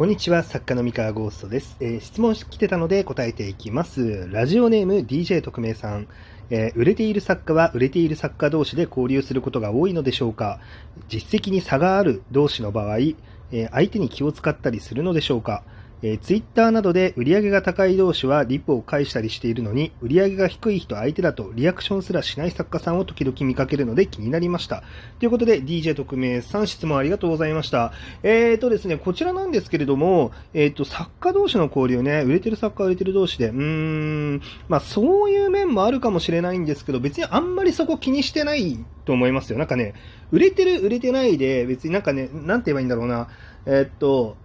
こんにちは、作家の三河ゴーストです。えー、質問来てたので答えていきます。ラジオネーム DJ 特命さん。えー、売れている作家は売れている作家同士で交流することが多いのでしょうか？実績に差がある同士の場合、えー、相手に気を使ったりするのでしょうか？えー、ツイッターなどで売り上げが高い同士はリプを返したりしているのに、売り上げが低い人相手だとリアクションすらしない作家さんを時々見かけるので気になりました。ということで、DJ 特命さん質問ありがとうございました。えーとですね、こちらなんですけれども、えーと、作家同士の交流ね、売れてる作家、売れてる同士で、うーん、まあそういう面もあるかもしれないんですけど、別にあんまりそこ気にしてないと思いますよ。なんかね、売れてる、売れてないで、別になんかね、なんて言えばいいんだろうな、えー、っと、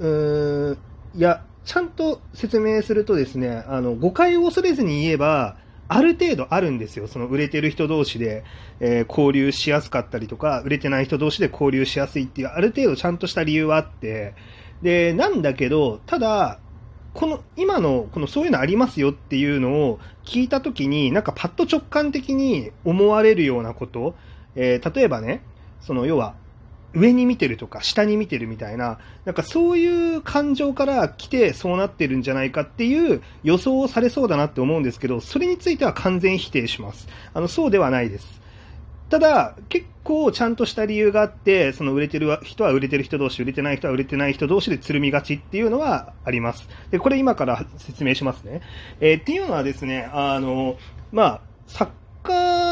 うーん、いや、ちゃんと説明するとですね、あの、誤解を恐れずに言えば、ある程度あるんですよ。その売れてる人同士で、えー、交流しやすかったりとか、売れてない人同士で交流しやすいっていう、ある程度ちゃんとした理由はあって、で、なんだけど、ただ、この、今の、このそういうのありますよっていうのを聞いたときに、なんかパッと直感的に思われるようなこと、えー、例えばね、その要は、上に見てるとか下に見てるみたいな、なんかそういう感情から来てそうなってるんじゃないかっていう予想をされそうだなって思うんですけど、それについては完全否定します。あの、そうではないです。ただ、結構ちゃんとした理由があって、その売れてる人は売れてる人同士、売れてない人は売れてない人同士でつるみがちっていうのはあります。で、これ今から説明しますね。えー、っていうのはですね、あの、まあ、家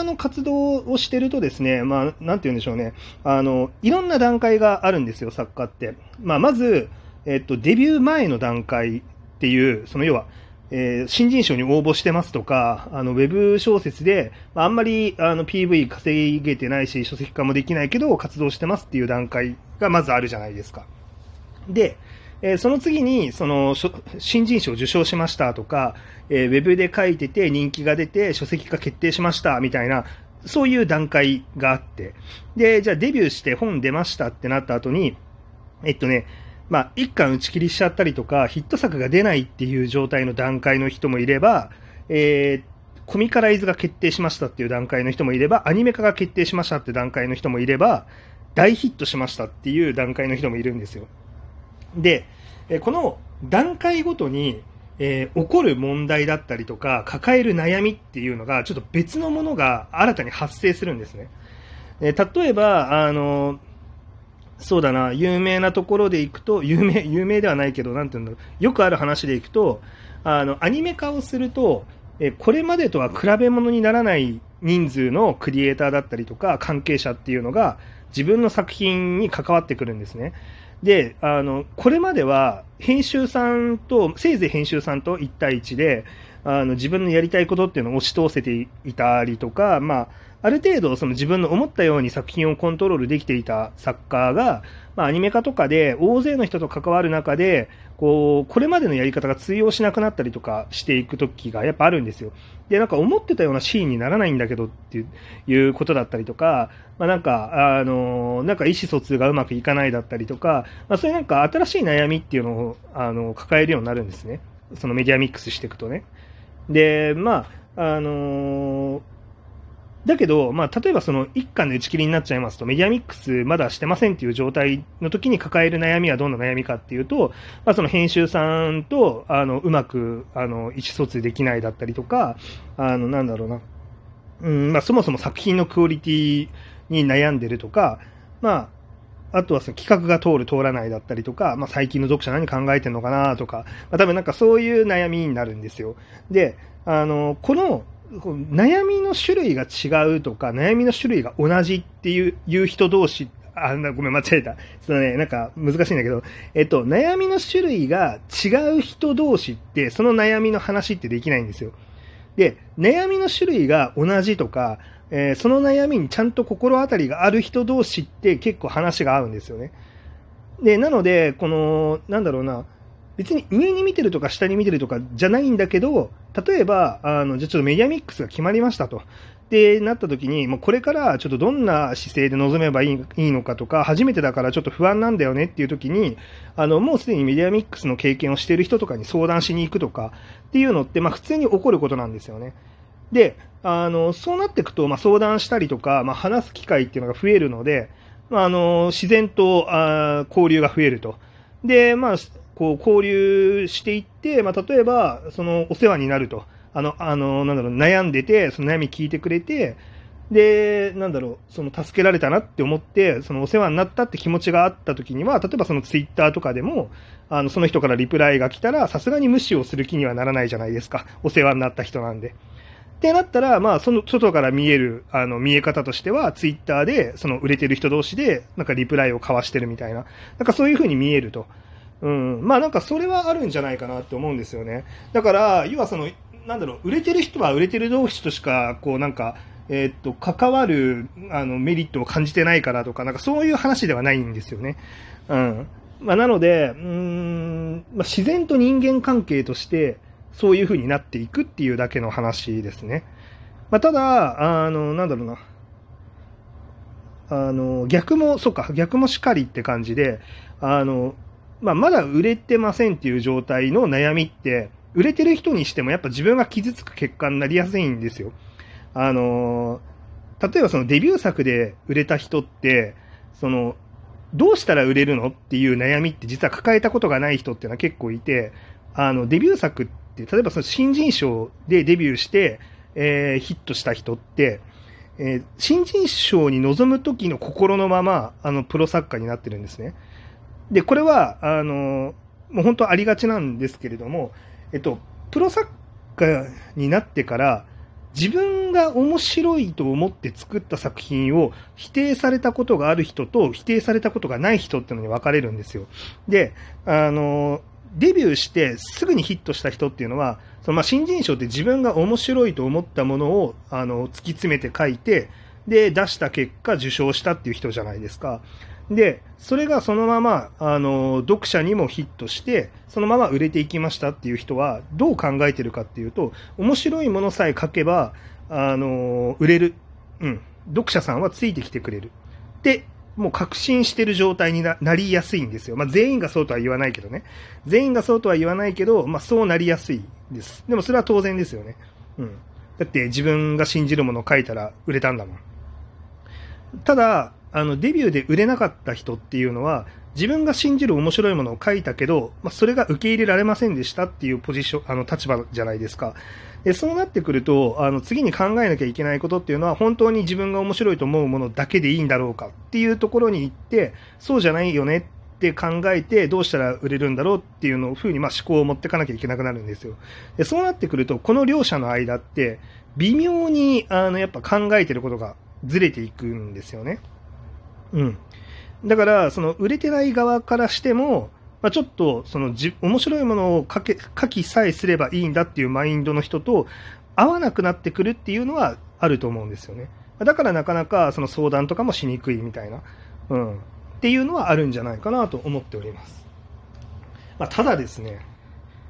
の活動をしてるとですね、まあ、なんて言うんでしょうね、あの、いろんな段階があるんですよ、作家って。まあ、まず、えっと、デビュー前の段階っていう、その要は、えー、新人賞に応募してますとか、あの、ウェブ小説で、あ、あんまり、あの、PV 稼げてないし、書籍化もできないけど、活動してますっていう段階がまずあるじゃないですか。で、えー、その次に、その、新人賞受賞しましたとか、えー、ウェブで書いてて人気が出て書籍化決定しましたみたいな、そういう段階があって、で、じゃあデビューして本出ましたってなった後に、えっとね、まあ、一巻打ち切りしちゃったりとか、ヒット作が出ないっていう状態の段階の人もいれば、えー、コミカライズが決定しましたっていう段階の人もいれば、アニメ化が決定しましたって段階の人もいれば、大ヒットしましたっていう段階の人もいるんですよ。で、この段階ごとに、えー、起こる問題だったりとか、抱える悩みっていうのが、ちょっと別のものが新たに発生するんですね。えー、例えば、あの、そうだな、有名なところで行くと、有名、有名ではないけど、なんていうんだろう、よくある話で行くと、あの、アニメ化をすると、えこれまでとは比べ物にならない人数のクリエイターだったりとか、関係者っていうのが、自分の作品に関わってくるんですね。で、あの、これまでは編集さんと、せいぜい編集さんと1対1で、あの、自分のやりたいことっていうのを押し通せていたりとか、まあ、ある程度その自分の思ったように作品をコントロールできていた作家が、まあ、アニメ化とかで大勢の人と関わる中で、こう、これまでのやり方が通用しなくなったりとかしていく時がやっぱあるんですよ。で、なんか思ってたようなシーンにならないんだけどっていうことだったりとか、まあ、なんか、あの、なんか意思疎通がうまくいかないだったりとか、まあ、そういうなんか新しい悩みっていうのを、あの、抱えるようになるんですね。そのメディアミックスしていくとね。で、まあ、あのだけど、まあ、例えばその一巻で打ち切りになっちゃいますと、メディアミックスまだしてませんっていう状態の時に抱える悩みはどんな悩みかっていうと、まあ、その編集さんとあのうまくあの意思疎通できないだったりとか、あのなんだろうな、うんまあ、そもそも作品のクオリティに悩んでるとか、まあ、あとはその企画が通る、通らないだったりとか、まあ、最近の読者何考えてるのかなとか、まあ、多分なんかそういう悩みになるんですよ。で、あの、この悩みの種類が違うとか、悩みの種類が同じっていういう人同士、あ、ごめん、間違えた。そのね、なんか難しいんだけど、えっと、悩みの種類が違う人同士って、その悩みの話ってできないんですよ。で、悩みの種類が同じとか、えー、その悩みにちゃんと心当たりがある人同士って結構話が合うんですよね。で、なので、この、なんだろうな、別に上に見てるとか下に見てるとかじゃないんだけど、例えば、あの、じゃちょっとメディアミックスが決まりましたと。で、なった時に、もうこれからちょっとどんな姿勢で臨めばいいいいのかとか、初めてだからちょっと不安なんだよねっていう時に、あの、もうすでにメディアミックスの経験をしている人とかに相談しに行くとかっていうのって、まあ普通に起こることなんですよね。で、あの、そうなっていくと、まあ相談したりとか、まあ話す機会っていうのが増えるので、まああの、自然とあ交流が増えると。で、まあ、こう、交流していって、まあ、例えば、その、お世話になると。あの、あの、なんだろう、悩んでて、その悩み聞いてくれて、で、なんだろう、その助けられたなって思って、そのお世話になったって気持ちがあった時には、例えばそのツイッターとかでも、あの、その人からリプライが来たら、さすがに無視をする気にはならないじゃないですか。お世話になった人なんで。ってなったら、まあ、その外から見える、あの、見え方としては、ツイッターで、その売れてる人同士で、なんかリプライを交わしてるみたいな、なんかそういう風に見えると。うん。まあなんかそれはあるんじゃないかなって思うんですよね。だから、要はその、なんだろう、売れてる人は売れてる同士としか、こうなんか、えー、っと、関わる、あの、メリットを感じてないからとか、なんかそういう話ではないんですよね。うん。まあ、なので、うん、まあ、自然と人間関係として、そういう風になっていくっていうだけの話ですね。まあ、ただ、あの、なんだろうな。あの、逆も、そうか、逆もしかりって感じで、あの、まあ、まだ売れてませんっていう状態の悩みって、売れてる人にしてもやっぱ自分が傷つく結果になりやすいんですよ。あの例えばそのデビュー作で売れた人って、その、どうしたら売れるのっていう悩みって実は抱えたことがない人っていうのは結構いて、あの、デビュー作って、例えばその新人賞でデビューして、えー、ヒットした人って、えー、新人賞に臨む時の心のまま、あの、プロ作家になってるんですね。で、これは、あの、もう本当ありがちなんですけれども、えっと、プロ作家になってから、自分が面白いと思って作った作品を否定されたことがある人と否定されたことがない人っていうのに分かれるんですよ。で、あの、デビューしてすぐにヒットした人っていうのは、そのまあ新人賞って自分が面白いと思ったものをあの突き詰めて書いて、で、出した結果受賞したっていう人じゃないですか。で、それがそのまま、あの、読者にもヒットして、そのまま売れていきましたっていう人は、どう考えてるかっていうと、面白いものさえ書けば、あの、売れる。うん。読者さんはついてきてくれる。で、もう確信してる状態になりやすいんですよ。まあ、全員がそうとは言わないけどね。全員がそうとは言わないけど、まあ、そうなりやすいです。でもそれは当然ですよね。うん。だって自分が信じるものを書いたら売れたんだもん。ただ、あのデビューで売れなかった人っていうのは自分が信じる面白いものを書いたけど、まあ、それが受け入れられませんでしたっていうポジションあの立場じゃないですかでそうなってくるとあの次に考えなきゃいけないことっていうのは本当に自分が面白いと思うものだけでいいんだろうかっていうところに行ってそうじゃないよねって考えてどうしたら売れるんだろうっていうのをふうにまあ思考を持っていかなきゃいけなくなるんですよでそうなってくるとこの両者の間って微妙にあのやっぱ考えてることがずれていくんですよね。うん。だから、その売れてない側からしても、まあ、ちょっと、そのじ、面白いものを書け、書きさえすればいいんだっていうマインドの人と合わなくなってくるっていうのはあると思うんですよね。だからなかなかその相談とかもしにくいみたいな、うん。っていうのはあるんじゃないかなと思っております。まあ、ただですね、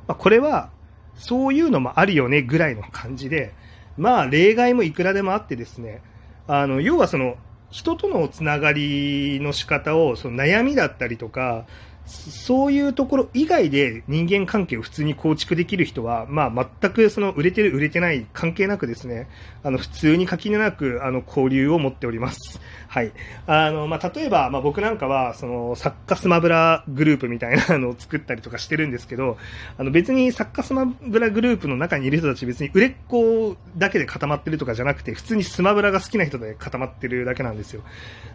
まあ、これは、そういうのもあるよねぐらいの感じで、まあ、例外もいくらでもあってですね、あの、要はその、人とのつながりの仕方をその悩みだったりとかそういうところ以外で人間関係を普通に構築できる人は、まあ、全くその売れてる、売れてない関係なくですね、あの普通に垣根なくあの交流を持っております。はい。あの、まあ、例えば、まあ、僕なんかは、その、作家スマブラグループみたいなのを作ったりとかしてるんですけど、あの別に作家スマブラグループの中にいる人たち別に売れっ子だけで固まってるとかじゃなくて、普通にスマブラが好きな人で固まってるだけなんですよ。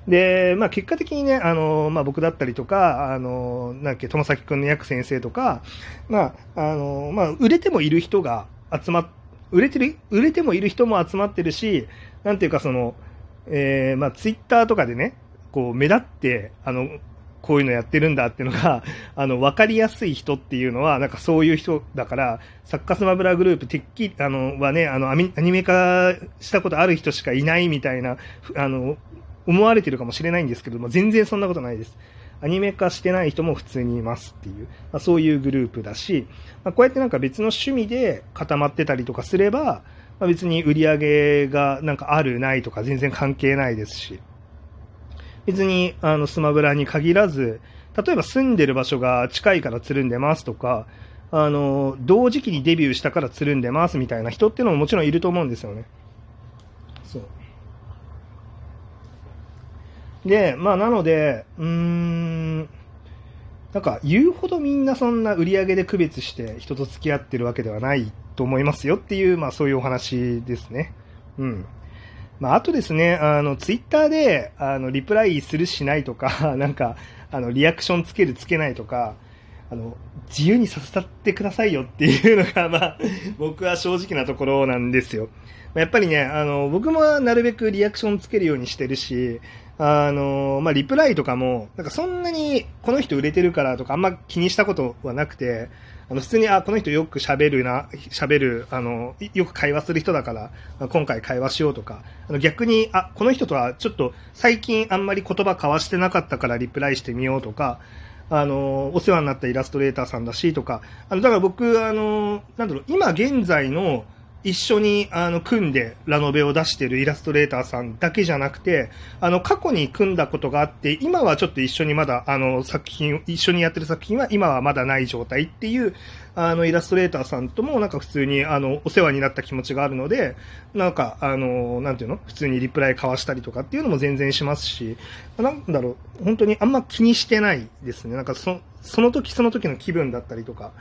で、まあ、結果的にね、あの、まあ、僕だったりとか、あの、なんけ、友崎くんの役先生とか、まあ、あの、まあ、売れてもいる人が集まっ、売れてる、売れてもいる人も集まってるし、なんていうかその、えー、まあ、ツイッターとかでね、こう、目立って、あの、こういうのやってるんだっていうのが、あの、わかりやすい人っていうのは、なんかそういう人だから、サッカスマブラグループ、てっきり、あの、はね、あの、アニメ化したことある人しかいないみたいな、あの、思われてるかもしれないんですけども、全然そんなことないです。アニメ化してない人も普通にいますっていう、まあ、そういうグループだし、まあ、こうやってなんか別の趣味で固まってたりとかすれば、まあ、別に売り上げがなんかあるないとか全然関係ないですし、別にあのスマブラに限らず、例えば住んでる場所が近いからつるんでますとか、あの、同時期にデビューしたからつるんでますみたいな人っていうのももちろんいると思うんですよね。そう。で、まあ、なので、うーん、なんか言うほどみんなそんな売り上げで区別して人と付き合ってるわけではないと思いますよっていう、まあそういうお話ですね。うん。まああとですね、あの、ツイッターで、あの、リプライするしないとか、なんか、あの、リアクションつけるつけないとか、あの、自由にさせたってくださいよっていうのが、まあ、僕は正直なところなんですよ。やっぱりね、あの、僕もなるべくリアクションつけるようにしてるし、あの、まあ、リプライとかも、なんかそんなにこの人売れてるからとかあんま気にしたことはなくて、あの、普通に、あ、この人よく喋るな、喋る、あの、よく会話する人だから、今回会話しようとか、あの、逆に、あ、この人とはちょっと最近あんまり言葉交わしてなかったからリプライしてみようとか、あの、お世話になったイラストレーターさんだしとか、あの、だから僕、あの、なんだろう、今現在の、一緒にあの組んでラノベを出してるイラストレーターさんだけじゃなくて、あの過去に組んだことがあって、今はちょっと一緒にまだあの作品、一緒にやってる作品は今はまだない状態っていうあのイラストレーターさんともなんか普通にあのお世話になった気持ちがあるので、なんかあの、なんていうの？普通にリプライ交わしたりとかっていうのも全然しますし、なんだろう、本当にあんま気にしてないですね。なんかそその時その時の気分だったりとか、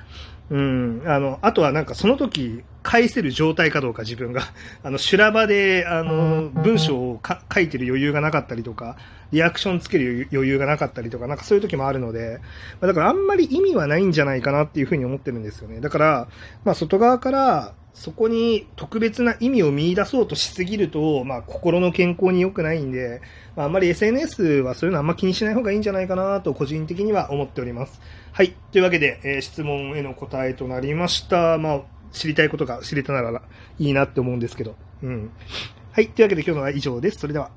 うん、あの、あとはなんかその時返せる状態かどうか自分が、あの、修羅場で、あの、文章を書いてる余裕がなかったりとか、リアクションつける余裕がなかったりとか、なんかそういう時もあるので、だからあんまり意味はないんじゃないかなっていうふうに思ってるんですよね。だから、まあ外側から、そこに特別な意味を見出そうとしすぎると、まあ、心の健康に良くないんで、まあ、あんまり SNS はそういうのあんま気にしない方がいいんじゃないかなと個人的には思っております。はい。というわけで、えー、質問への答えとなりました。まあ、知りたいことが知れたならいいなって思うんですけど。うん。はい。というわけで今日のは以上です。それでは。